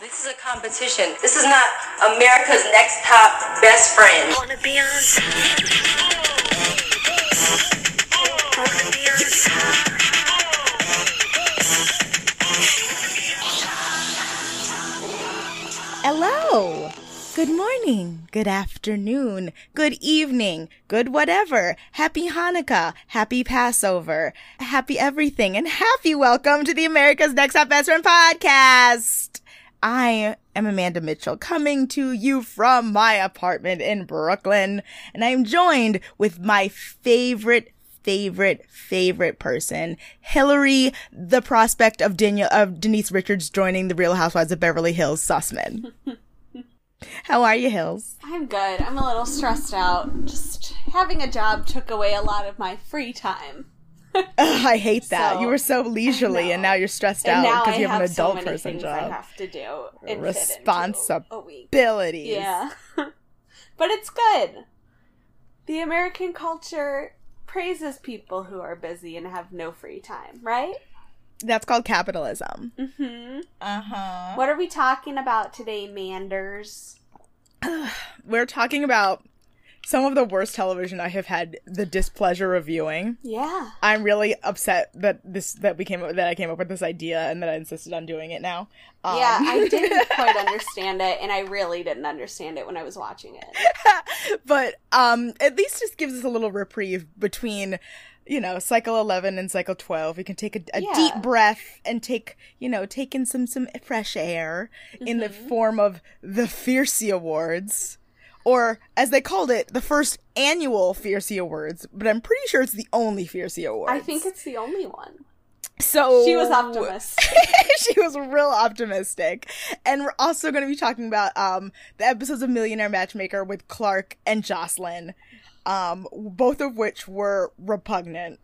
This is a competition. This is not America's Next Top Best Friend. Wanna be on. Wanna be on. Hello. Good morning, good afternoon, good evening, good whatever. Happy Hanukkah, happy Passover, happy everything, and happy welcome to the America's Next Top Best Friend podcast. I am Amanda Mitchell coming to you from my apartment in Brooklyn, and I am joined with my favorite favorite, favorite person, Hillary, the prospect of, Daniel, of Denise Richards joining the Real Housewives of Beverly Hills, Sussman. How are you, Hills? I'm good. I'm a little stressed out. Just having a job took away a lot of my free time. Ugh, I hate that. So- you were so leisurely, and now you're stressed and out because you have, have an adult so many person things I job. have to do. and fit into Responsibilities. a week. Yeah. but it's good. The American culture praises people who are busy and have no free time, right? That's called capitalism. Mm-hmm. Uh huh. What are we talking about today, Manders? We're talking about some of the worst television I have had the displeasure of viewing. Yeah. I'm really upset that this that we came up that I came up with this idea and that I insisted on doing it now. Um, Yeah, I didn't quite understand it, and I really didn't understand it when I was watching it. but um at least just gives us a little reprieve between you know cycle 11 and cycle 12 we can take a, a Yeah. deep breath and take you know take in some some fresh air in the Mm-hmm. form of the fiercey awards or as they called it the first annual fiercey awards but i'm pretty sure it's the only fiercey awards I think it's the only one. so She was optimistic. she was real optimistic. And we're also going to be talking about um the episodes of Millionaire Matchmaker with Clark and Jocelyn, um both of which were repugnant.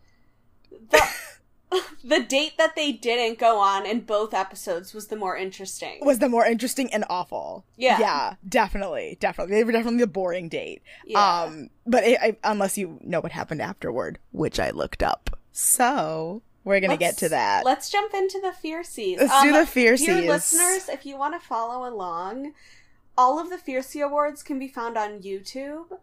the date that they didn't go on in both episodes was the more interesting. Was the more interesting and awful. Yeah. yeah, definitely, definitely. They were definitely the boring date. Yeah. Um, but it, I, unless you know what happened afterward, which I looked up, so we're gonna get to that. Let's jump into the Fiercies. Let's do the Fiercies. Dear listeners, if you want to follow along, all of the Fiercy Awards can be found on YouTube.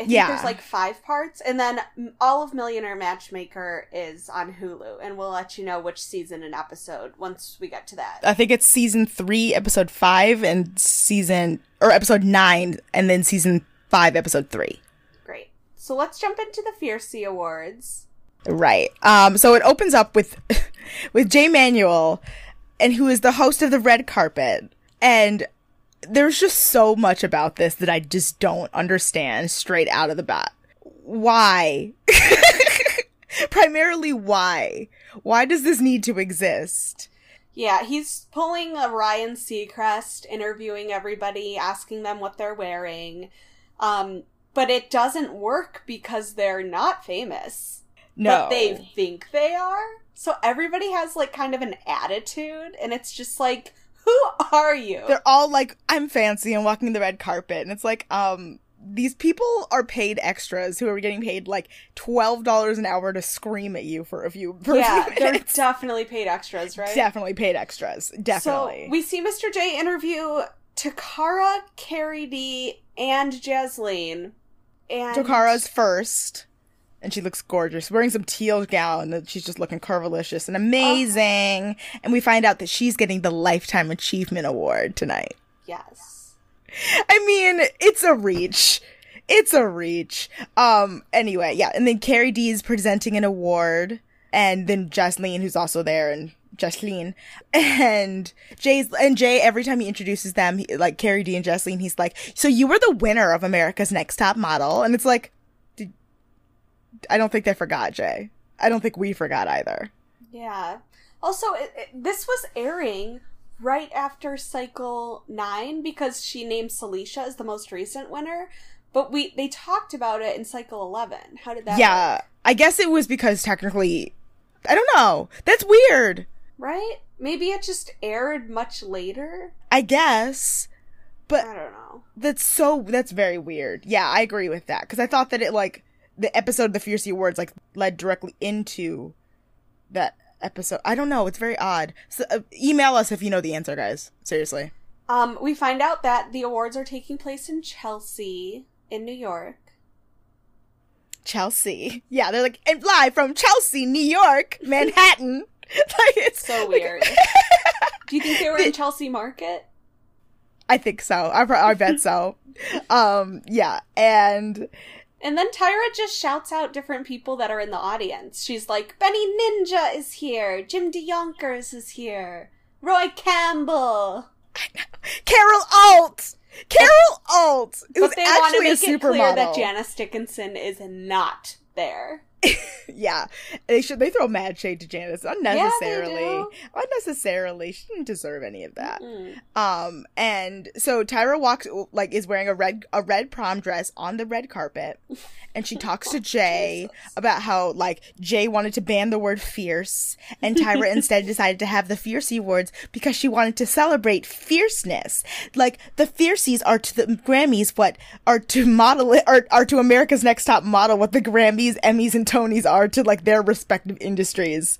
I think Yeah. there's like five parts, and then all of Millionaire Matchmaker is on Hulu, and we'll let you know which season and episode once we get to that. I think it's season three, episode five, and season or episode nine, and then season five, episode three. Great. So let's jump into the Fiercy Awards. Right. Um. So it opens up with with Jay Manuel, and who is the host of the red carpet, and there's just so much about this that I just don't understand straight out of the bat. Why? Primarily, why? Why does this need to exist? Yeah, he's pulling a Ryan Seacrest, interviewing everybody, asking them what they're wearing. Um, but it doesn't work because they're not famous. No. But they think they are. So everybody has like kind of an attitude, and it's just like, who are you? they're all like i'm fancy and walking the red carpet and it's like um these people are paid extras who are getting paid like $12 an hour to scream at you for a few for yeah, a few they're definitely paid extras, right? definitely paid extras definitely So we see Mr. J interview Toccara, Carrie D, and Jaslene. And Toccara's first and she looks gorgeous wearing some teal gown that she's just looking curvilicious and amazing and we find out that she's getting the lifetime achievement award tonight Yes. I mean, it's a reach. It's a reach. Um, anyway, yeah, and then CariDee is presenting an award, and then Jaslene, who's also there, and Jaslene, and Jay's, and Jay, every time he introduces them, he, like CariDee and Jaslene, he's like, so you were the winner of America's Next Top Model, and it's like, I don't think they forgot, Jay. I don't think we forgot either. Yeah. Also, it, it, this was airing right after cycle 9 because she named Saleisha as the most recent winner, but we they talked about it in cycle 11. How did that yeah, work? I guess it was because technically, I don't know. That's weird. Right? Maybe it just aired much later? I guess. But I don't know. That's so. That's very weird. Yeah, I agree with that because I thought that it like the episode of the Fiercey Awards like led directly into that episode. I don't know. It's very odd. So, uh, email us if you know the answer, guys. Seriously. Um, we find out that the awards are taking place in Chelsea, in New York. Chelsea. Yeah, they're like, and live from Chelsea, New York, Manhattan. like, it's So like- weird. Do you think they were in Chelsea Market? I think so. I, I bet so. Um, yeah, and And then Tyra just shouts out different people that are in the audience. She's like, Benny Ninja is here. Jim DeYonkers is here. Roy Campbell. Carol Alt. Carol Alt. But they want to make it clear that Janice Dickinson is not there. yeah, they should. They throw mad shade to Janice unnecessarily. do. Unnecessarily, she didn't deserve any of that. Mm. Um, and so Tyra walks like is wearing a red a red prom dress on the red carpet, and she talks to Jay about how like Jay wanted to ban the word fierce, and Tyra instead decided to have the Fiercey Awards because she wanted to celebrate fierceness. Like the Fiercies are to the Grammys what are to model it are, are to America's Next Top Model what the Grammys, Emmys, and Tonys are to like their respective industries.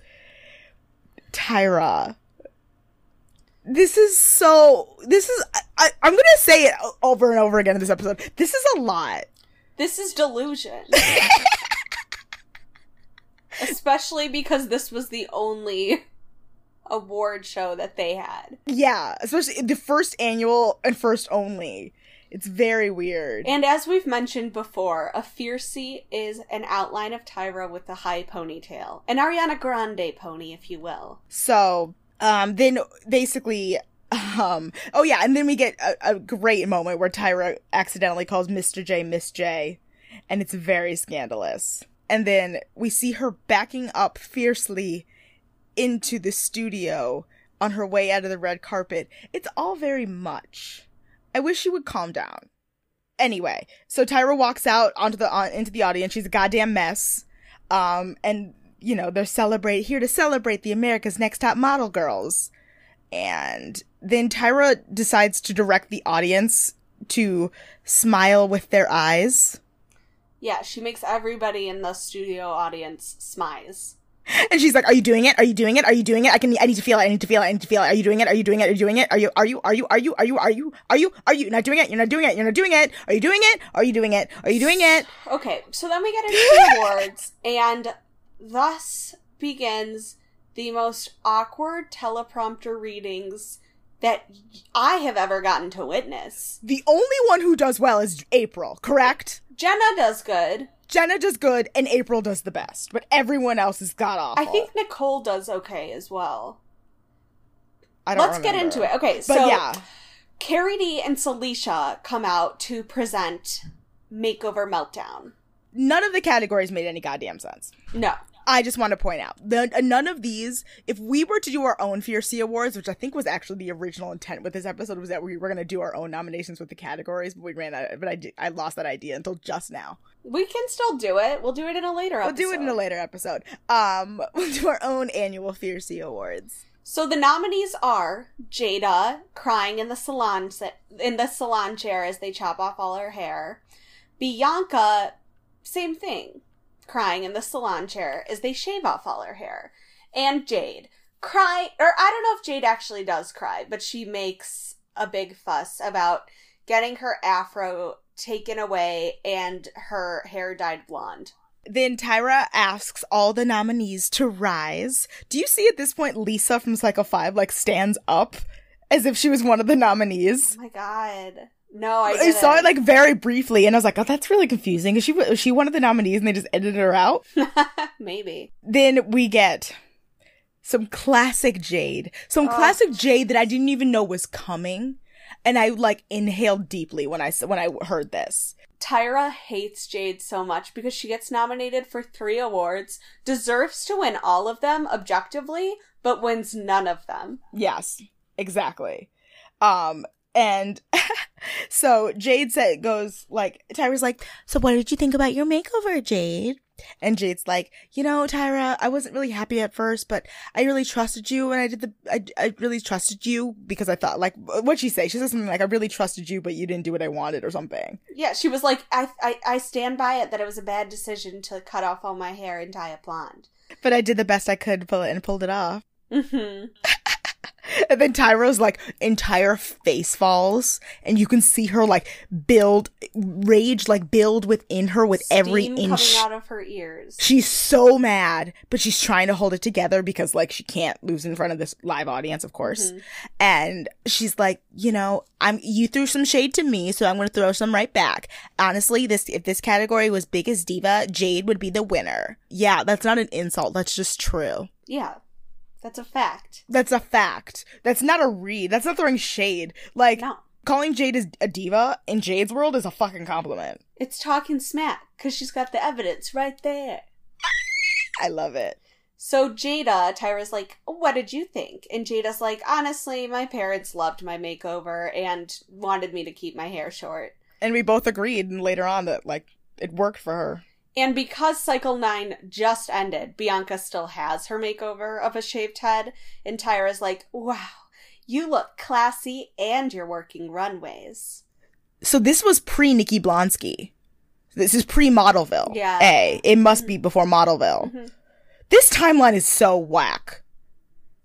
Tyra this is so this is I, i'm gonna say it over and over again in this episode this is a lot This is delusion. Especially because this was the only award show that they had. yeah especially the first annual and first only it's very weird And as we've mentioned before, a fiercey is an outline of Tyra with a high ponytail. An Ariana Grande pony, if you will. so um then basically um oh yeah and then we get a, a great moment where tyra accidentally calls mr j miss j and it's very scandalous and then we see her backing up fiercely into the studio on her way out of the red carpet it's all very much i wish she would calm down. Anyway so tyra walks out onto the on, into the audience. She's a goddamn mess. Um and you know they're celebrate here to celebrate the america's next top model girls. And then tyra decides to direct the audience to smile with their eyes. Yeah, she makes everybody in the studio audience smize. And she's like are you doing it? Are you doing it? Are you doing it? I can i need to feel it. I need to feel it. I need to feel it. Are you doing it? Are you doing it? Are you doing it? Are you are you are you are you are you are you are you are you not doing it? You're not doing it. You're not doing it. Are you doing it? Are you doing it? Are you doing it? Okay, so then we get into the awards, and thus begins the most awkward teleprompter readings that I have ever gotten to witness. the only one who does well is april correct? Jenna does good. Jenna does good and april does the best but everyone else has got off I think Nicole does okay as well. I don't Let's get into it. Okay, but so yeah CariDee and Saleisha come out to present Makeover Meltdown. none of the categories made any goddamn sense No. I just want to point out that uh, none of these, if we were to do our own Fiercey Awards, which I think was actually the original intent with this episode, was that we were going to do our own nominations with the categories, but we ran out. But I, di- I lost that idea until just now. We can still do it. We'll do it in a later Episode. We'll do it in a later episode. Um, we'll do our own annual Fiercey Awards. So the nominees are Jada crying in the salon in the salon chair as they chop off all her hair. Bianca, same thing, crying in the salon chair as they shave off all her hair. And Jade, cry or I don't know if Jade actually does cry, but she makes a big fuss about getting her afro taken away and her hair dyed blonde. Then Tyra asks all the nominees to rise. Do you see at this point Lisa from Cycle 5 like stands up as if she was one of the nominees? Oh my god. No, I, I saw it like very briefly, and I was like, "Oh, that's really confusing." Is she was she one of the nominees, and they just edited her out? maybe. then we get some classic Jade, some classic Jade that I didn't even know was coming, and I like inhaled deeply when I when I heard this. Tyra hates Jade so much because she gets nominated for three awards, deserves to win all of them objectively, but wins none of them. Yes, exactly. Um, and so Jade said goes like Tyra's like, so what did you think about your makeover, Jade? And Jade's like, you know, Tyra, I wasn't really happy at first, but I really trusted you, and I did the, I, I really trusted you because I thought, like, what'd she say? She said something like, I really trusted you, but you didn't do what I wanted, or something. Yeah, she was like, I, I, I stand by it that it was a bad decision to cut off all my hair and dye it blonde. But I did the best I could pull it and pulled it off. hmm And then Tyra's like entire face falls, and you can see her like build rage, like build within her with every inch. coming out of her ears. She's so mad, but she's trying to hold it together because like she can't lose in front of this live audience, of course. Mm-hmm. And she's like, you know, I'm you threw some shade to me, so I'm going to throw some right back. Honestly, this if this category was biggest diva, Jade would be the winner. Yeah, that's not an insult, that's just true. Yeah, that's a fact. That's a fact. That's not a read. That's not throwing shade. Like No. calling Jade is a diva in Jade's world is a fucking compliment. It's talking smack because she's got the evidence right there. I love it. So Jada, Tyra's like, what did you think? And Jada's like, honestly, my parents loved my makeover and wanted me to keep my hair short. And we both agreed later on that like it worked for her. And because Cycle 9 just ended, Bianca still has her makeover of a shaved head. And Tyra's like, wow, you look classy and you're working runways. So this was pre Nikki Blonsky. This is pre Modelville. Yeah. A. It must be before Modelville. Mhm. This timeline is so whack.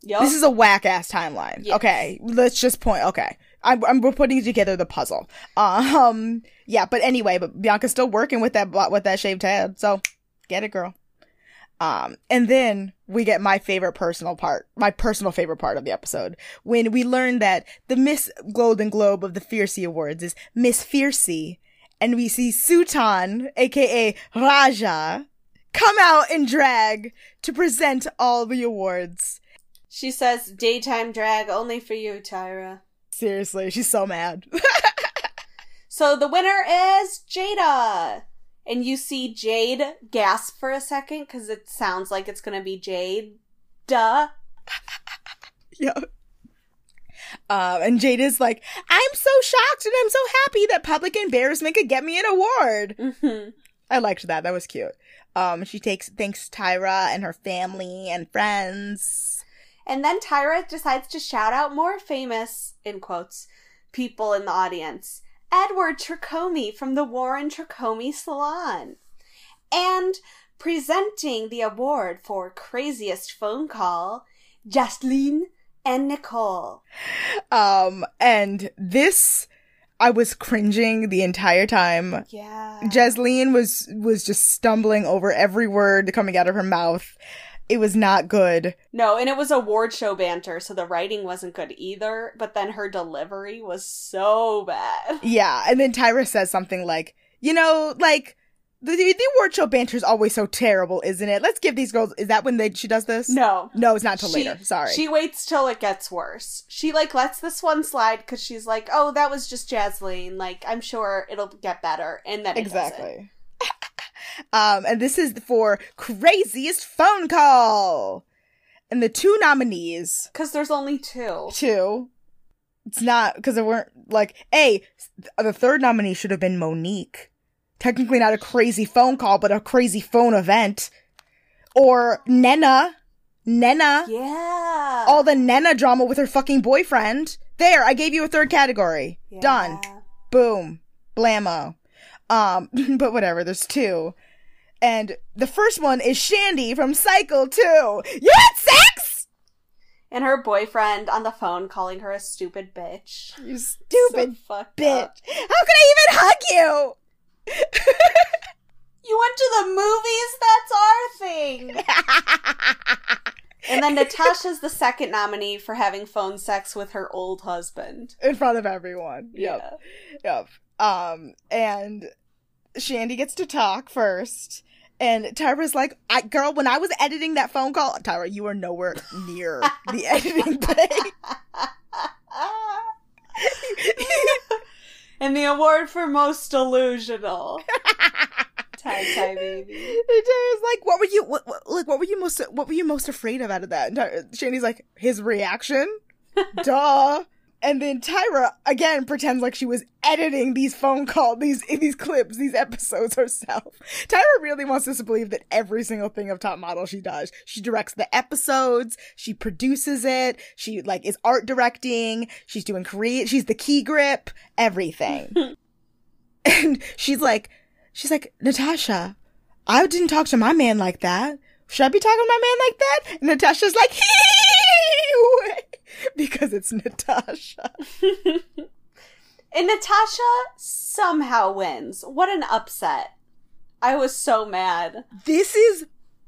Yup. This is a whack ass timeline. Yes. Okay, let's just point. Okay, I'm, I'm we're putting together the puzzle. Um, yeah, but anyway, but Bianca's still working with that with that shaved head. So get it, girl. Um, and then we get my favorite personal part, my personal favorite part of the episode, when we learn that the Miss Golden Globe of the Fiercey Awards is Miss Fiercey, and we see Sutan, aka Raja, come out in drag to present all the awards. She says, daytime drag only for you, Tyra. Seriously, she's so mad. So the winner is Jada. And you see Jade gasp for a second because it sounds like it's going to be Jade. Duh. yeah. Um, and is like, I'm so shocked and I'm so happy that public embarrassment could get me an award. hmm I liked that. That was cute. Um, she takes thanks Tyra and her family and friends. And then Tyra decides to shout out more famous, in quotes, people in the audience. Edward Tricomi from the Warren Tricomi Salon. And presenting the award for craziest phone call, Justine and Nicole. Um, and this, I was cringing the entire time. Yeah. Jaslene was was just stumbling over every word coming out of her mouth. It was not good. No, and it was award show banter, so the writing wasn't good either, but then her delivery was so bad. Yeah, and then Tyra says something like, "You know, like the the award show banter is always so terrible, isn't it? Let's give these girls." Is that when they she does this? No. no, it's not till She- later. Sorry. She waits till it gets worse. She like lets this one slide because she's like, "Oh, that was just Jaslene. Like, I'm sure it'll get better." And then exactly. um, and this is for craziest phone call, and the two nominees. Because there's only two. Two. It's not because there weren't like a the third nominee should have been Monique. Technically not a crazy phone call, but a crazy phone event. Or Nnenna. Nnenna. Yeah. All the Nnenna drama with her fucking boyfriend. There, I gave you a third category. Yeah. Done. Boom. Blammo. Um, but whatever, there's two. And the first one is Shandi from Cycle 2. You had sex? And her boyfriend on the phone calling her a stupid bitch. You stupid So bitch. up. How could I even hug you? You went to the movies? That's our thing. and then Natasha's the second nominee for having phone sex with her old husband. In front of everyone. Yep. Yeah. Yep. Um, and Shandi gets to talk first. And Tyra's like, I, girl, when I was editing that phone call, Tyra, you were nowhere near the editing bay. and the award for most delusional. tie tie baby. And Tyra's like, what were you, what, what, like, what were you most, what were you most afraid of out of that? And Shandi's like, his reaction? Duh. And then Tyra again pretends like she was editing these phone calls, these these clips, these episodes herself. Tyra really wants us to believe that every single thing of Top Model she does, she directs the episodes, she produces it, she like is art directing, she's doing create, she's the key grip, everything. and she's like, she's like, Natasha, I didn't talk to my man like that. Should I be talking to my man like that? And Natasha's like, because it's Natasha. And Natasha somehow wins. What an upset. I was so mad. This is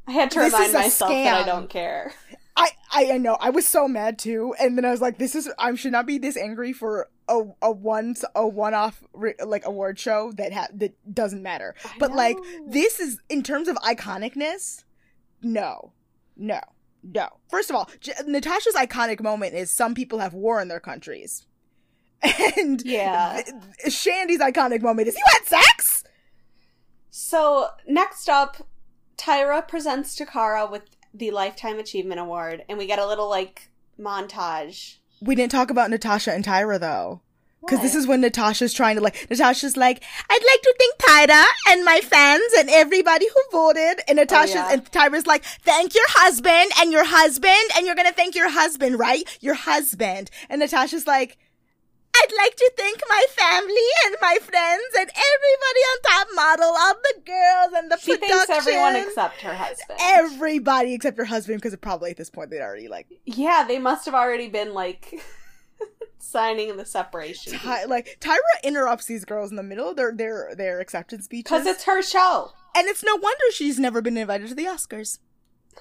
I had to remind myself that I don't care. I, I I know I was so mad too, and then I was like, "This is I should not be this angry for a a one a one off like award show that ha- that doesn't matter." But like this is in terms of iconicness, no, no, no. First of all, J- Natasha's iconic moment is some people have war in their countries, and Yeah. Shandi's iconic moment is you had sex. So, next up, Tyra presents Toccara with the Lifetime Achievement Award, and we get a little, like, montage. We didn't talk about Natasha and Tyra though. Because this is when Natasha's trying to like, Natasha's like, I'd like to thank Tyra and my fans and everybody who voted. And oh, Natasha yeah. and Tyra's like, thank your husband and your husband and you're gonna thank your husband, right? Your husband. And Natasha's like, I'd like to thank my family and my friends and everybody on top model, all the girls and the She production. thinks everyone except her husband. everybody except her husband because probably at this point they'd already like yeah, they must have already been, like, signing the separation. Ty- like Tyra interrupts these girls in the middle of their their their acceptance speeches, Because it's her show. and it's no wonder she's never been invited to the Oscars.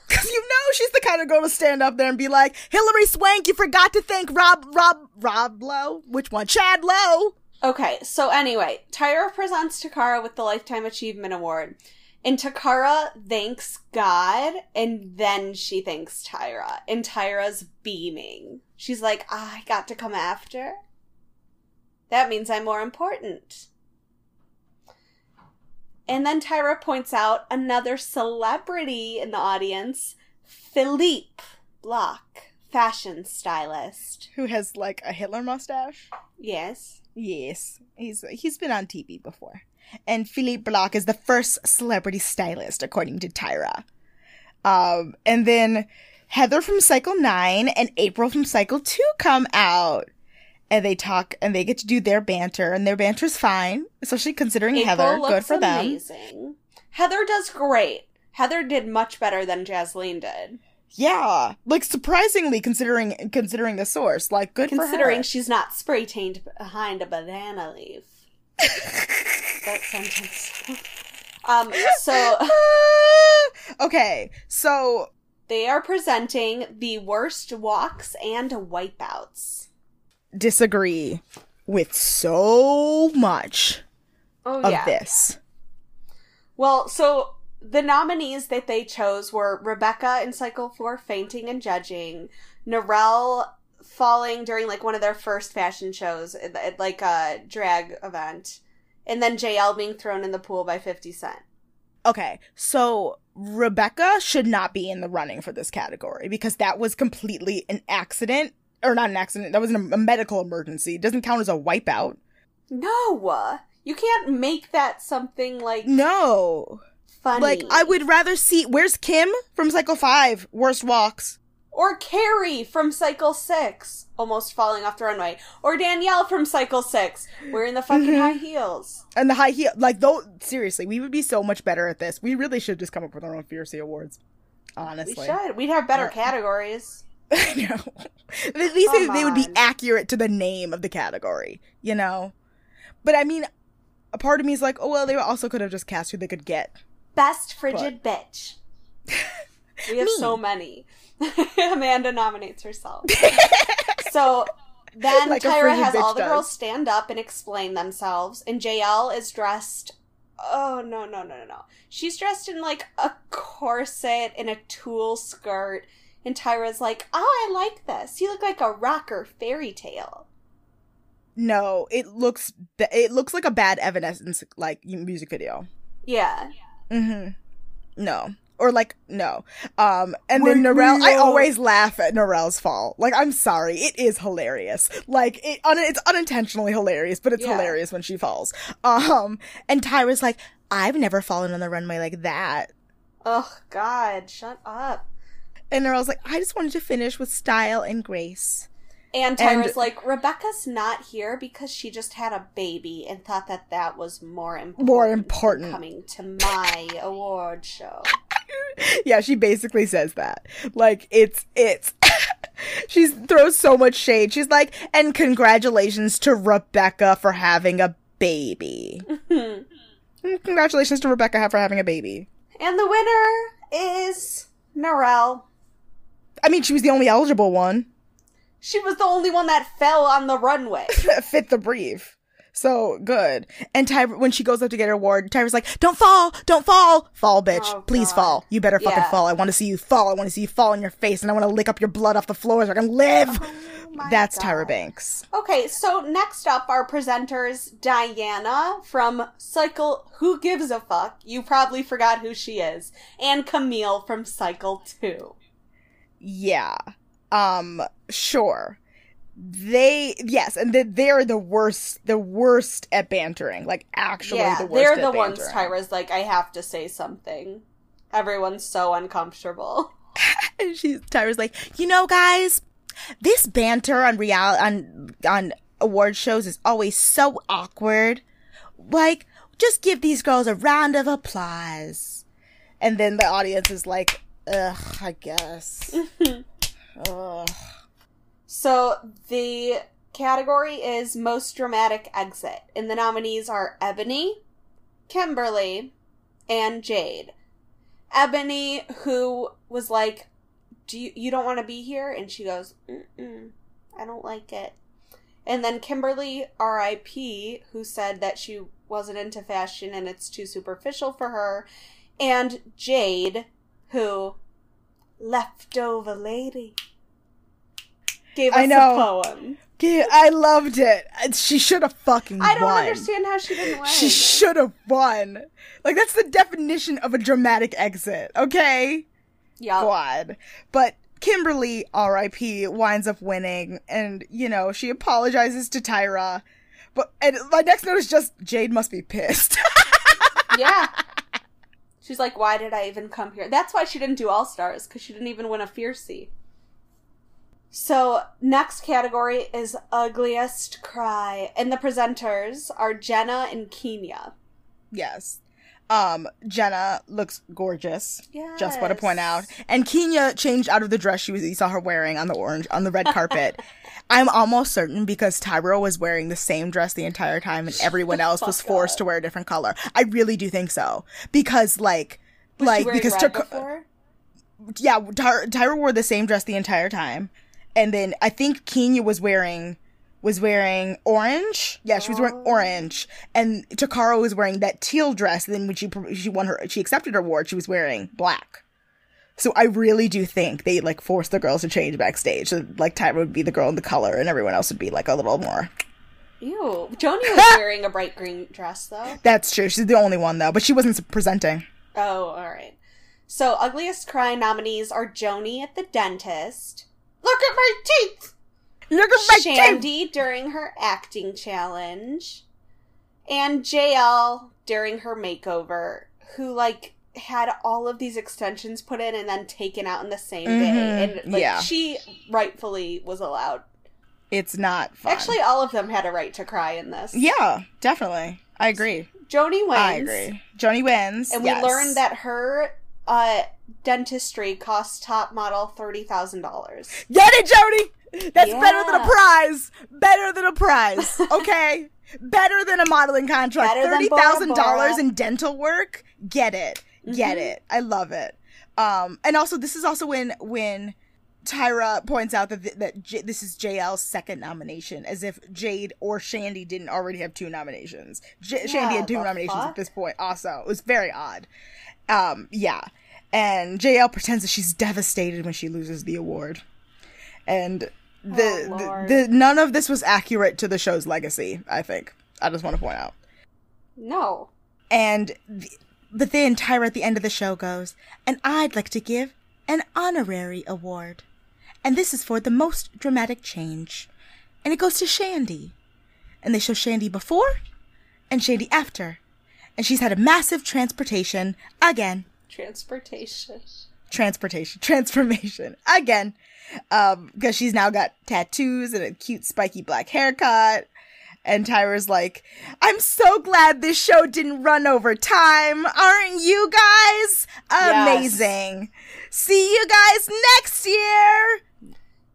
Because you know she's the kind of girl to stand up there and be like, Hilary Swank, you forgot to thank Rob Rob Rob Lowe. Which one? Chad Lowe. Okay, so anyway, Tyra presents Toccara with the Lifetime Achievement Award. And Toccara thanks God, and then she thanks Tyra. And Tyra's beaming. She's like, ah, I got to come after? That means I'm more important. And then Tyra points out another celebrity in the audience, Philippe Bloch, fashion stylist. Who has like a Hitler mustache? Yes. Yes, he's he's been on TV before. And Philippe Bloch is the first celebrity stylist, according to Tyra. Um, and then Heather from Cycle 9 and April from Cycle 2 come out. And they talk and they get to do their banter, and their banter's fine, especially considering Heather. Good for them. amazing. Heather does great. Heather did much better than Jaslene did. Yeah, like surprisingly considering considering the source, like good Considering for her. she's not spray tainted behind a banana leaf. That sentence. um, so okay, so they are presenting the worst walks and wipeouts. disagree with so much Oh of this. Well, so the nominees that they chose were Rebecca in Cycle 4 fainting and judging, Norelle falling during like one of their first fashion shows at, at like a drag event, and then Jael being thrown in the pool by 50 Cent. Okay, so Rebecca should not be in the running for this category because that was completely an accident. Or not an accident, that was an, a medical emergency. It doesn't count as a wipeout. No! You can't make that something like No. funny. Like, I would rather see. Where's Kim from Cycle 5? Worst walks. Or Carrie from Cycle 6, almost falling off the runway. Or Danielle from Cycle 6, wearing the fucking Mm-hmm. high heels. And the high heel. Like, though, seriously, we would be so much better at this. We really should just come up with our own Fiercey Awards. Honestly. We should. We'd have better Yeah. categories. I know. At least they, they would be accurate to the name of the category, you know? But I mean, a part of me is like, oh, well, they also could have just cast who they could get. Best frigid bitch. We have so many. Amanda nominates herself. so then Like Tyra has all the does. girls stand up and explain themselves, and Jael is dressed. Oh no no no no no! She's dressed in like a corset and a tulle skirt, and Tyra's like, "Oh, I like this. You look like a rocker fairy tale." No, it looks it looks like a bad Evanescence like music video. Yeah, Mm-hmm. No. Or like no. Um and then me I always laugh at Norelle's fall. Like I'm sorry, it is hilarious. Like it un- it's unintentionally hilarious, but it's Yeah. hilarious when she falls. Um and Tyra's like, I've never fallen on the runway like that. oh God, shut up. And Norelle's like, I just wanted to finish with style and grace. And And- Tyra's like, Rebecca's not here because she just had a baby and thought that that was more important. More than important. Coming to my award show. yeah, she basically says that. Like it's it's she throws so much shade. She's like, and congratulations to Rebecca for having a baby. Mm, congratulations to Rebecca for having a baby. And the winner is Norelle. I mean, she was the only eligible one. She was the only one that fell on the runway. fit the brief. So good. And Tyra, when she goes up to get her award, Tyra's like, "Don't fall, don't fall, fall, bitch, Oh, please God. fall. You better fucking Yeah. fall. I want to see you fall. I want to see you fall in your face, and I want to lick up your blood off the floor so I can live." Oh That's God. Tyra Banks. Okay, so next up are presenters Diana from Cycle Who Gives a Fuck? You probably forgot who she is. And Camille from Cycle 2. Yeah. Um. Sure. They yes, and they, they're the worst. The worst at bantering. Like actually, yeah, the worst. they're the ones. Tyra's like, I have to say something. Everyone's so uncomfortable. And she's Tyra's like, you know, guys, this banter on real on on award shows is always so awkward. Like, just give these girls a round of applause. And then the audience is like, ugh, I guess. ugh. So the category is most dramatic exit, and the nominees are Ebony, Kimberly, and Jade. Ebony, who was like, "Do you you don't want to be here?" and she goes, Mm-mm, "I don't like it." And then Kimberly, R.I.P., who said that she wasn't into fashion and it's too superficial for her, and Jade, who leftover lady gave us I know. a poem. Yeah, I loved it. She should have fucking I don't won. understand how she didn't win. She should have won. Like that's the definition of a dramatic exit, okay? yeah. God. But Kimberly, R.I.P., winds up winning, and you know she apologizes to Tyra. But and my next note is just Jade must be pissed. yeah. She's like, why did I even come here? That's why she didn't do All Stars, because she didn't even win a Fiercey. So, next category is Ugliest Cry. And the presenters are Jenna and Kenya. yes. Um, Jenna looks gorgeous. Yes. Just want to point out. And Kenya changed out of the dress she was you saw her wearing on the orange on the red carpet. I'm almost certain because Tyra was wearing the same dress the entire time and everyone else was forced up. to wear a different color. I really do think so. Because like Was like because before? yeah, Ty- Tyra wore the same dress the entire time, and then I think Kenya was wearing was wearing orange. Yeah, she was wearing Oh. orange, and Toccara was wearing that teal dress. And then when she she won her, she accepted her award. She was wearing black. So I really do think they like forced the girls to change backstage. So like Tyra would be the girl in the color, and everyone else would be like a little more. Ew. Joanie was wearing a bright green dress, though. That's true. She's the only one though, but she wasn't presenting. Oh, alright. So, Ugliest Cry nominees are Joanie at the dentist. Look at my teeth! Look at my teeth! Shandi during her acting challenge, and Jael during her makeover, who like had all of these extensions put in and then taken out in the same Mhm, day, and like yeah. she rightfully was allowed. It's not fun. Actually, all of them had a right to cry in this. yeah, definitely. I agree. Joanie wins. I agree. Joanie wins. And yes. we learned that her uh, dentistry costs top model thirty thousand dollars. Get it, Jody? That's better than a prize. Better than a prize. Okay? better than a modeling contract. Better than Thirty Bora thousand dollars in dental work. Get it. Get Mhm. it. I love it. Um, and also this is also when when Tyra points out that th- that J- this is Jael's second nomination, as if Jade or Shandi didn't already have two nominations. J- Shandi had two nominations fuck? at this point. Also, it was very odd. Um, yeah, and Jael pretends that she's devastated when she loses the award, and the, Oh, the, the none of this was accurate to the show's legacy. I think I just want to point out. No. And the, but then Tyra at the end of the show goes, and I'd like to give an honorary award. And this is for the most dramatic change. And it goes to Shandi. And they show Shandi before and Shandi after. And she's had a massive transportation again. Transportation. Transportation. Transformation. Again. Um, because she's now got tattoos and a cute spiky black haircut. And Tyra's like, I'm so glad this show didn't run over time. Aren't you guys? Yes. Amazing. See you guys next year.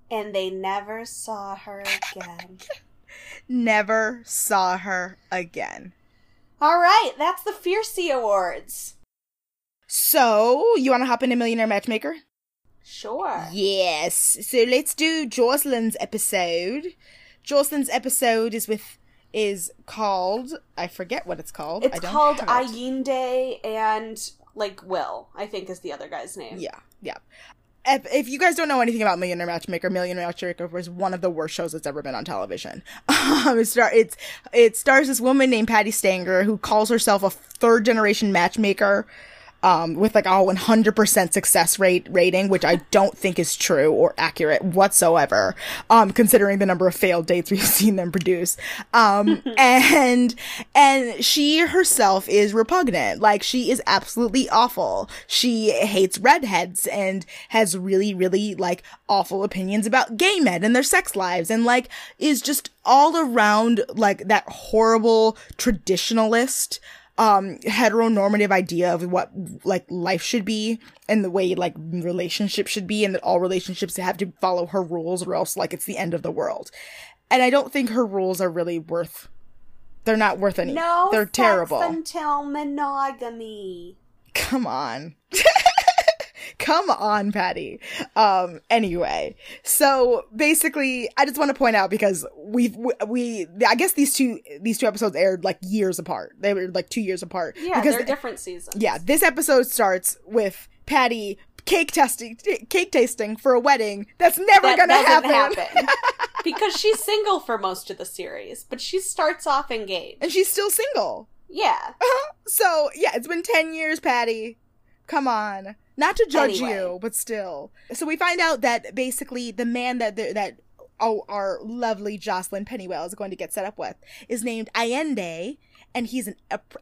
And they never saw her again. Never saw her again. All right, that's the Fiercey Awards. So, you want to hop into Millionaire Matchmaker? Sure. Yes. So let's do Jocelyn's episode. Jocelyn's episode is with is called I forget what it's called. I It's don't called. Ayinde and like Will, I think is the other guy's name. Yeah, yeah. If, if you guys don't know anything about Millionaire Matchmaker, Millionaire Matchmaker was one of the worst shows that's ever been on television. Um, it, star- it's, it stars this woman named Patti Stanger who calls herself a third generation matchmaker. Um, with like a 100% success rate rating, which I don't think is true or accurate whatsoever, um, considering the number of failed dates we've seen them produce. Um, and, and she herself is repugnant. Like, she is absolutely awful. She hates redheads and has really, really, like, awful opinions about gay men and their sex lives and, like, is just all around, like, that horrible traditionalist, um heteronormative idea of what like life should be and the way like relationships should be and that all relationships have to follow her rules or else like it's the end of the world. And i don't think her rules are really worth they're not worth any. No, they're terrible. until monogamy. come on come on patty um anyway so basically i just want to point out because we've we, we i guess these two these two episodes aired like years apart they were like two years apart Yeah, because they're different seasons. yeah this episode starts with patty cake testing cake tasting for a wedding that's never that gonna happen, happen. because she's single for most of the series, but she starts off engaged. and she's still single Yeah. so yeah, it's been ten years, Patti. Come on, not to judge Anyway. you, but still. So we find out that basically the man that that oh, our lovely Jocelyn Pennywell is going to get set up with is named Allende, and he's an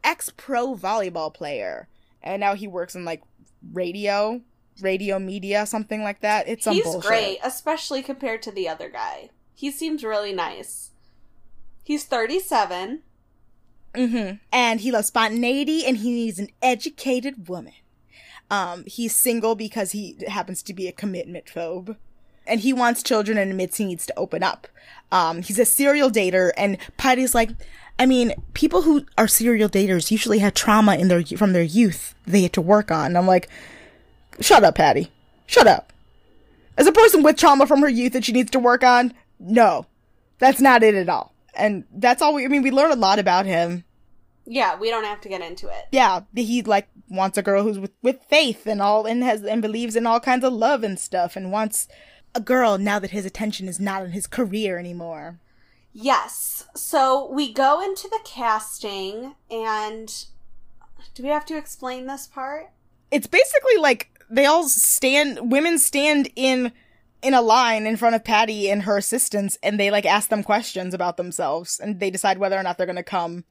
ex pro volleyball player, and now he works in like radio, radio media, something like that. It's some He's bullshit. great, especially compared to the other guy. He seems really nice. He's 37. Mm-hmm. And he loves spontaneity and he needs an educated woman. Um, he's single because he happens to be a commitment phobe. And he wants children and admits he needs to open up. Um, he's a serial dater and Patti's like, I mean, people who are serial daters usually have trauma in their from their youth they had to work on. And I'm like, shut up, Patti. Shut up. As a person with trauma from her youth that she needs to work on, no. That's not it at all. And that's all we, I mean, we learn a lot about him Yeah, we don't have to get into it. yeah, he like wants a girl who's with, with faith and all and has and believes in all kinds of love and stuff and wants a girl now that his attention is not on his career anymore. Yes. So we go into the casting, and do we have to explain this part? It's basically like they all stand women stand in in a line in front of Patti and her assistants and they like ask them questions about themselves and they decide whether or not they're going to come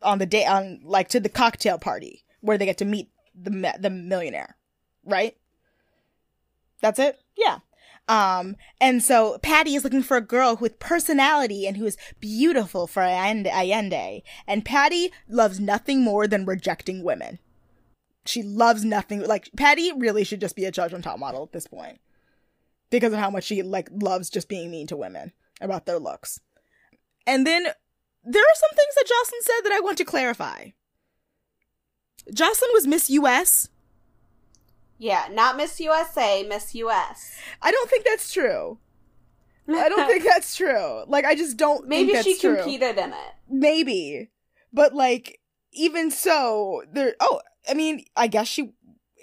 on the day on like to the cocktail party where they get to meet the the millionaire, right? That's it? Yeah. Um, and so Patti is looking for a girl with personality and who is beautiful for Allende. And Patti loves nothing more than rejecting women. She loves nothing. Like, Patti really should just be a judge on top model at this point. Because of how much she, like, loves just being mean to women about their looks. And then there are some things that Jocelyn said that I want to clarify. Jocelyn was Miss US. Yeah, not Miss USA, Miss US. I don't think that's true. I don't think that's true. Like, I just don't Maybe think she that's true. competed in it. Maybe. But, like, even so, there, oh, I mean, I guess she,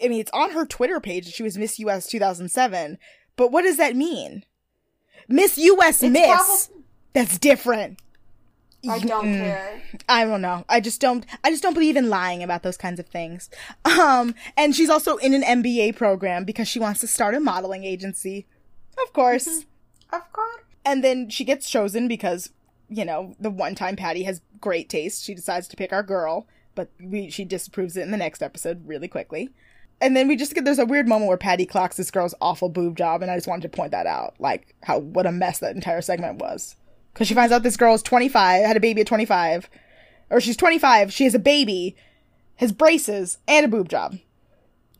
I mean, it's on her Twitter page that she was Miss US 2007. But what does that mean? Miss US It's Miss. that's different. I don't Mm. care. I don't know. I just don't I just don't believe in lying about those kinds of things. Um and she's also in an MBA program because she wants to start a modeling agency. Of course. Of course. And then she gets chosen because, you know, the one time Patti has great taste, she decides to pick our girl, but we she disapproves it in the next episode really quickly. And then we just get there's a weird moment where Patti clocks this girl's awful boob job, and I just wanted to point that out, like how what a mess that entire segment was. Because she finds out this girl is 25, had a baby at 25, or she's 25, she has a baby, has braces, and a boob job.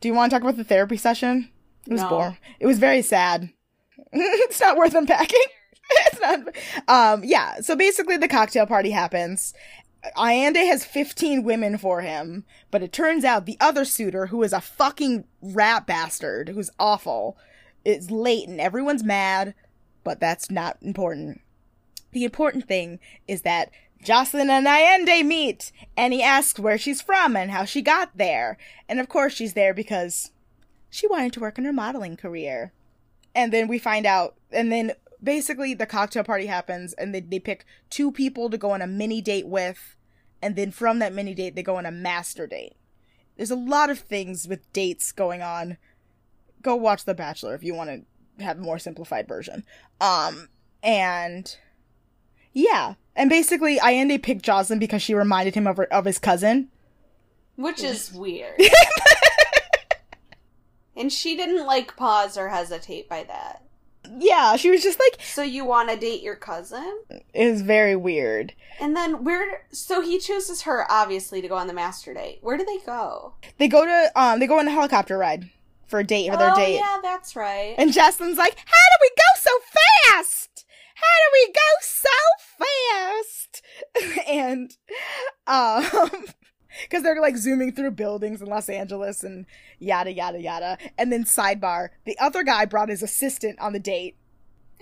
Do you want to talk about the therapy session? It was No. boring. It was very sad. it's not worth unpacking. it's not. Um, yeah. So basically, the cocktail party happens. Allende has 15 women for him, but it turns out the other suitor, who is a fucking rat bastard, who's awful, is late and everyone's mad, but that's not important. The important thing is that Jocelyn and Allende meet, and he asks where she's from and how she got there. And of course, she's there because she wanted to work in her modeling career. And then we find out, and then basically the cocktail party happens, and they, they pick two people to go on a mini date with, and then from that mini date, they go on a master date. There's a lot of things with dates going on. Go watch The Bachelor if you want to have a more simplified version. Um, and yeah, and basically, Allende picked Jocelyn because she reminded him of her, of his cousin. Which is weird. and she didn't like pause or hesitate by that. Yeah, she was just like, So you want to date your cousin? it was very weird. And then where? So he chooses her obviously to go on the master date. Where do they go? They go to um, they go on a helicopter ride for a date for their oh date. yeah, that's right. And Jocelyn's like, How do we go so fast? How do we go so fast? and um because they're like zooming through buildings in Los Angeles and yada yada yada. And then sidebar, the other guy brought his assistant on the date.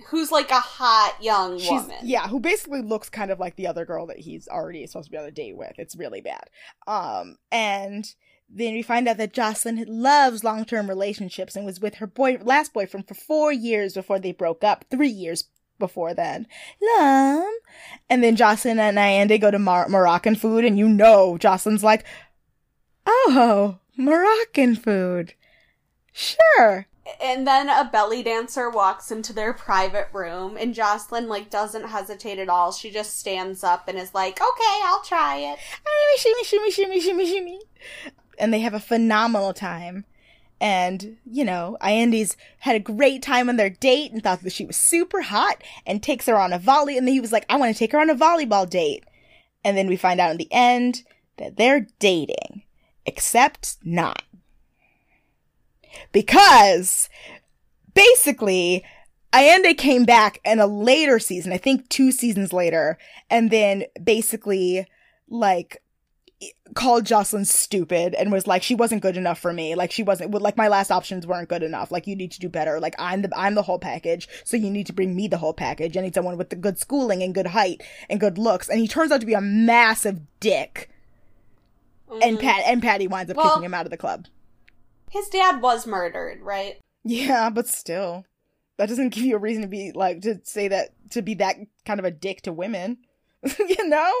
Who's like a hot young She's woman? yeah, who basically looks kind of like the other girl that he's already supposed to be on a date with. It's really bad. Um and then we find out that Jocelyn loves long-term relationships and was with her boy last boyfriend for 4 years before they broke up. 3 years before then. Lum. And then Jocelyn and Allende go to Mar- Moroccan food and you know Jocelyn's like, "Oh, Moroccan food." Sure. And then a belly dancer walks into their private room, and Jocelyn like doesn't hesitate at all. She just stands up and is like, "Okay, I'll try it." shimmy, shimmy, shimmy, shimmy, shimmy. And they have a phenomenal time. And, you know, Allende's had a great time on their date and thought that she was super hot and takes her on a volley. And then he was like, I want to take her on a volleyball date. And then we find out in the end that they're dating, except not. Because basically, Allende came back in a later season, I think two seasons later, and then basically, like, called Jocelyn stupid and was like she wasn't good enough for me. Like she wasn't like my last options weren't good enough. Like you need to do better. Like I'm the I'm the whole package. So you need to bring me the whole package. I need someone with the good schooling and good height and good looks. And he turns out to be a massive dick. And mm-hmm. Pat and Patti winds up Well- kicking him out of the club. His dad was murdered, right? yeah but still. That doesn't give you a reason to be like to say that to be that kind of a dick to women. You know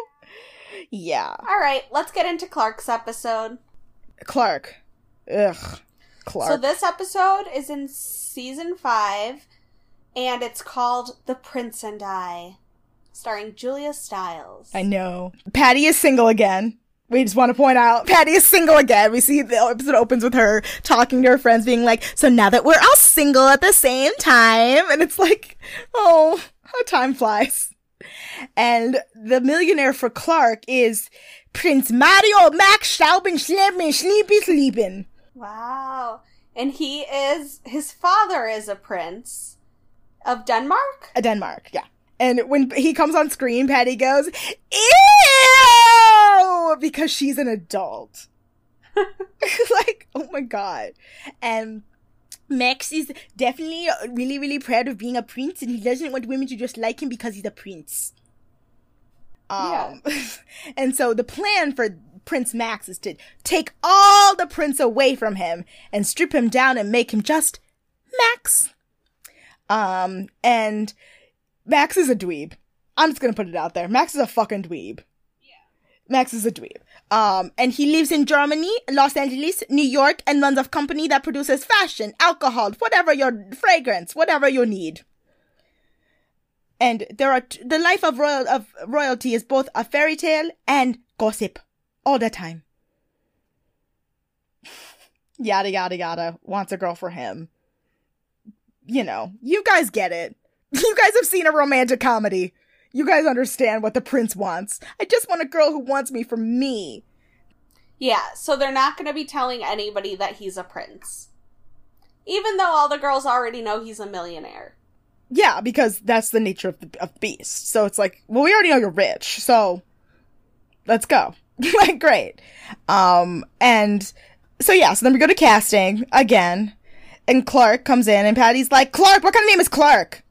yeah All right, let's get into Clark's episode. Clark ugh Clark So this episode is in season five, and it's called "The Prince and I," starring Julia Stiles. I know. Patti is single again. We just want to point out Patti is single again. We see the episode opens with her talking to her friends, being like, "So now that we're all single at the same time," and it's like, "Oh, how time flies." And the millionaire for Clark is Prince Mario Max Stauben Schleppen Sleepy Sleepin. Wow, and he is his father is a prince of Denmark. A Denmark, yeah. And when he comes on screen, Patti goes, "Ew," because she's an adult. like, oh my god. And Max is definitely really, really proud of being a prince, and he doesn't want women to just like him because he's a prince. Um, and so the plan for Prince Max is to take all the prince away from him and strip him down and make him just Max. Um, and Max is a dweeb. I'm just gonna put it out there. Max is a fucking dweeb. Yeah. Max is a dweeb. Um, and he lives in Germany, Los Angeles, New York, and runs a company that produces fashion, alcohol, whatever your fragrance, whatever you need. And there are t- the life of royal of royalty is both a fairy tale and gossip, all the time. yada yada yada. Wants a girl for him. You know, you guys get it. You guys have seen a romantic comedy. You guys understand what the prince wants. I just want a girl who wants me for me. Yeah, so they're not going to be telling anybody that he's a prince, even though all the girls already know he's a millionaire. Yeah, because that's the nature of the of beast. So it's like, well, we already know you're rich, so let's go. like, great. Um, and so yeah, so then we go to casting again, and Clark comes in, and Patti's like, Clark, what kind of name is Clark?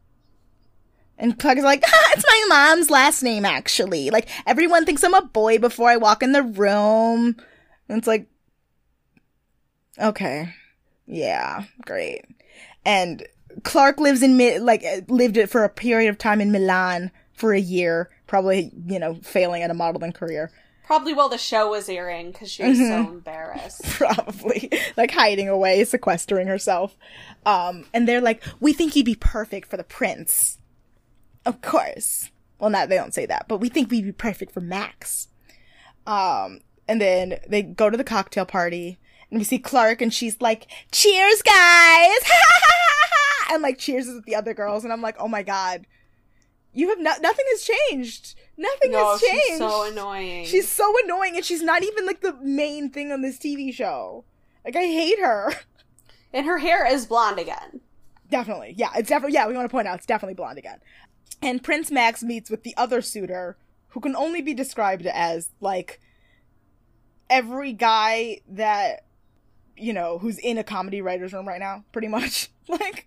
And Clark is like, ah, it's my mom's last name, actually. Like, everyone thinks I'm a boy before I walk in the room. And it's like, okay. Yeah, great. And Clark lives in, like, uh, lived it for a period of time in Milan for a year, probably, you know, failing at a modeling career. Probably while the show was airing because she was Mm-hmm. so embarrassed. probably like hiding away, sequestering herself. Um, and they're like, "We think you'd be perfect for the prince." Of course. Well, not they don't say that, but we think we'd be perfect for Max. Um, and then they go to the cocktail party, and we see Clark, and she's like, "Cheers, guys!" and like cheers with the other girls, and I'm like, "Oh my god." You have not, nothing has changed. Nothing No, has changed. she's so annoying. She's so annoying, and she's not even like the main thing on this TV show. Like I hate her. and her hair is blonde again. Definitely, yeah, it's definitely yeah. We want to point out it's definitely blonde again. And Prince Max meets with the other suitor, who can only be described as like every guy that you know who's in a comedy writers room right now, pretty much. like,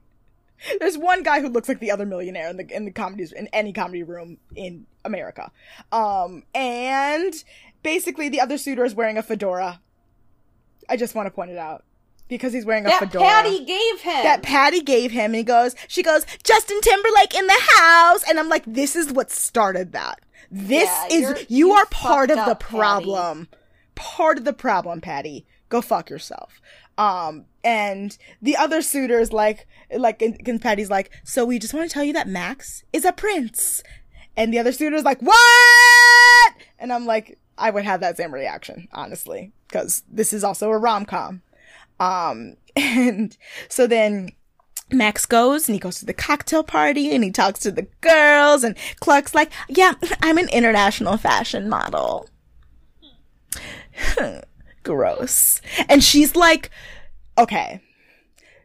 there's one guy who looks like the other millionaire in the in the comedies in any comedy room in America. Um, and basically the other suitor is wearing a fedora. I just want to point it out because he's wearing a fedora. That fedora Patti gave him. that Patti gave him, and he goes, she goes, Justin Timberlake in the house, and I'm like, this is what started that. This Yeah, is you, are part of fucked the up, Patti. problem. Part of the problem, Patti. Go fuck yourself. Um, and the other suitors like, like, and, and Patti's like, so we just want to tell you that Max is a prince. And the other suitor's like, what? And I'm like, I would have that same reaction, honestly, because this is also a rom com. Um, and so then Max goes and he goes to the cocktail party and he talks to the girls and Clark's like, yeah, I'm an international fashion model. Gross. And she's like, okay.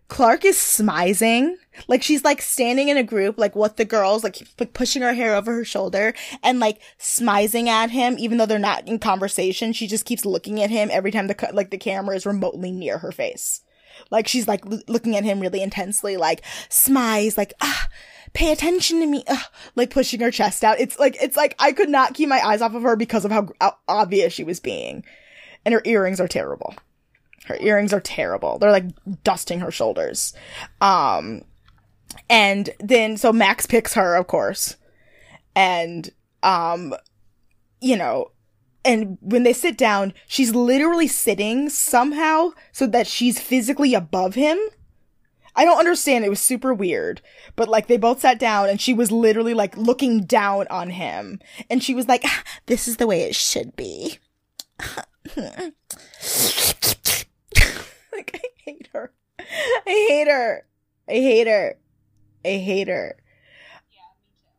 Clark is smizing. Like she's like standing in a group, like with the girls, like p- pushing her hair over her shoulder and like smizing at him, even though they're not in conversation. She just keeps looking at him every time the like the camera is remotely near her face. Like she's like l- looking at him really intensely, like smize, like ah, pay attention to me, ah, like pushing her chest out. It's like it's like I could not keep my eyes off of her because of how, how obvious she was being, and her earrings are terrible. Her earrings are terrible. They're like dusting her shoulders. Um, and then so Max picks her, of course, and um, you know, and when they sit down, she's literally sitting somehow so that she's physically above him. I don't understand. It was super weird. But like they both sat down and she was literally like looking down on him. And she was like, "Ah, this is the way it should be. like I hate her. I hate her. I hate her. I hate her.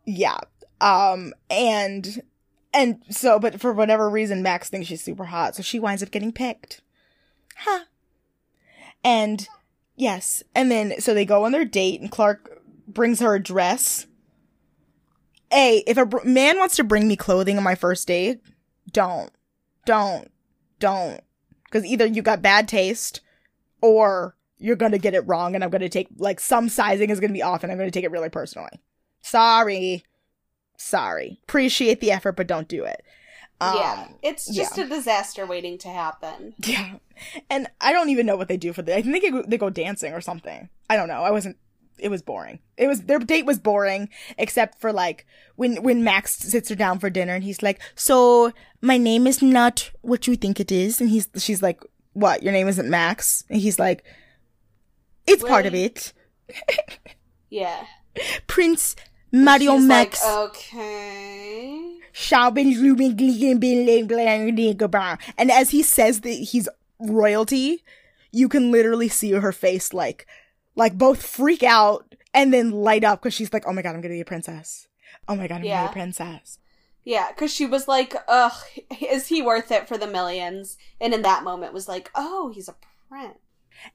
Yeah. Um and and so but for whatever reason Max thinks she's super hot, so she winds up getting picked. Huh. And yes, and then so they go on their date and Clark brings her a dress. A, if a br- man wants to bring me clothing on my first date, don't. Don't. Don't. Cuz either you got bad taste or you're going to get it wrong and I'm going to take like some sizing is going to be off and I'm going to take it really personally. Sorry. Sorry. Appreciate the effort but don't do it. Um, yeah, it's just yeah. a disaster waiting to happen. Yeah. And I don't even know what they do for the I think they go, they go dancing or something. I don't know. I wasn't it was boring. It was their date was boring except for like when when Max sits her down for dinner and he's like, "So, my name is not what you think it is." And he's she's like, "What? Your name isn't Max?" And he's like, "It's part of it." Yeah. Prince Mario like, okay. And as he says that he's royalty, you can literally see her face like, like both freak out and then light up because she's like, oh my god, I'm gonna be a princess. Oh my god, I'm gonna be a princess. Yeah, because she was like, ugh, is he worth it for the millions? And in that moment was like, oh, he's a prince.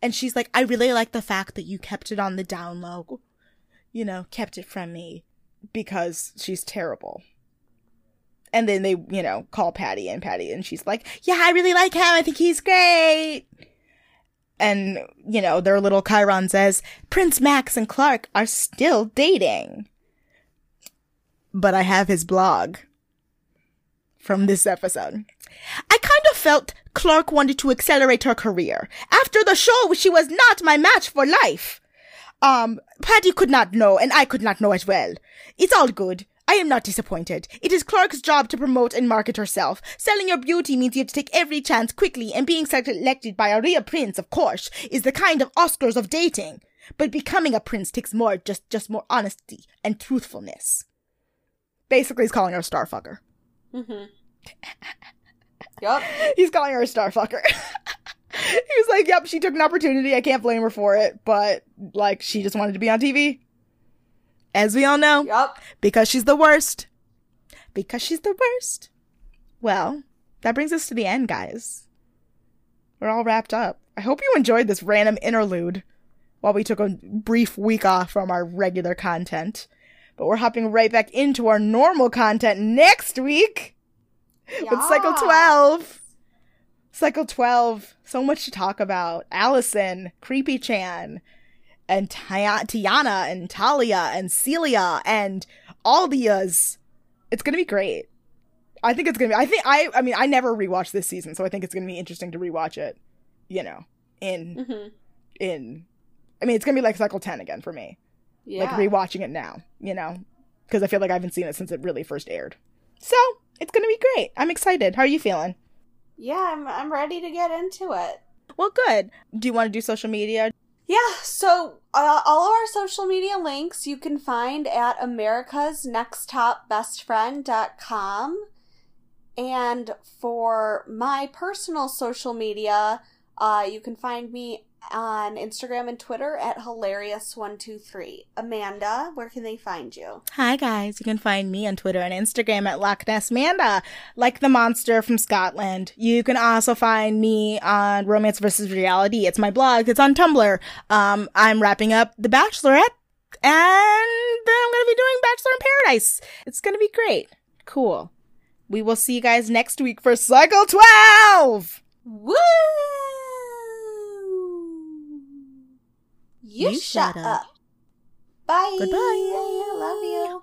And she's like, I really like the fact that you kept it on the down low. you know, kept it from me because she's terrible. And then they, you know, call Patti and Patti and she's like, yeah, I really like him. I think he's great. And, you know, their little Chiron says, Prince Max and Clark are still dating. But I have his blog from this episode. I kind of felt Clark wanted to accelerate her career. After the show, she was not my match for life. Um, Patti could not know, and I could not know as well. It's all good. I am not disappointed. It is Clark's job to promote and market herself. Selling your beauty means you have to take every chance quickly, and being selected by a real prince, of course, is the kind of Oscars of dating. But becoming a prince takes more, just, just more honesty and truthfulness. Basically, he's calling her a starfucker. Yep. He's calling her a starfucker. he was like, yep, she took an opportunity. I can't blame her for it, but like, she just wanted to be on TV. As we all know, Yep. because she's the worst. Because she's the worst. Well, that brings us to the end, guys. We're all wrapped up. I hope you enjoyed this random interlude while we took a brief week off from our regular content. But we're hopping right back into our normal content next week with Cycle 12. Cycle 12. So much to talk about. Allison, Creepy Chan, and Ti- Tiana, and Talia, and Celia, and all the Yas. It's gonna be great. I think it's gonna be. I think I. I mean, I never rewatched this season, so I think it's gonna be interesting to rewatch it. You know, in Mhm. in. I mean, it's gonna be like Cycle 10 again for me Yeah. like rewatching it now, you know, because I feel like I haven't seen it since it really first aired. So it's gonna be great. I'm excited. How are you feeling? yeah, I'm, I'm ready to get into it. Well, good. Do you want to do social media? Yeah, so uh, all of our social media links you can find at americasnexttopbestfriend.com. And for my personal social media, uh, you can find me on Instagram and Twitter at hilarious123. Amanda, where can they find you? Hi guys, you can find me on Twitter and Instagram at Loch Ness Manda, like the monster from Scotland. You can also find me on Romance versus Reality. It's my blog. It's on Tumblr. Um, I'm wrapping up The Bachelorette, and then I'm gonna be doing Bachelor in Paradise. It's gonna be great. Cool. We will see you guys next week for Cycle 12! Woo! You, You shut shut up. up. Bye. Goodbye. I Love you.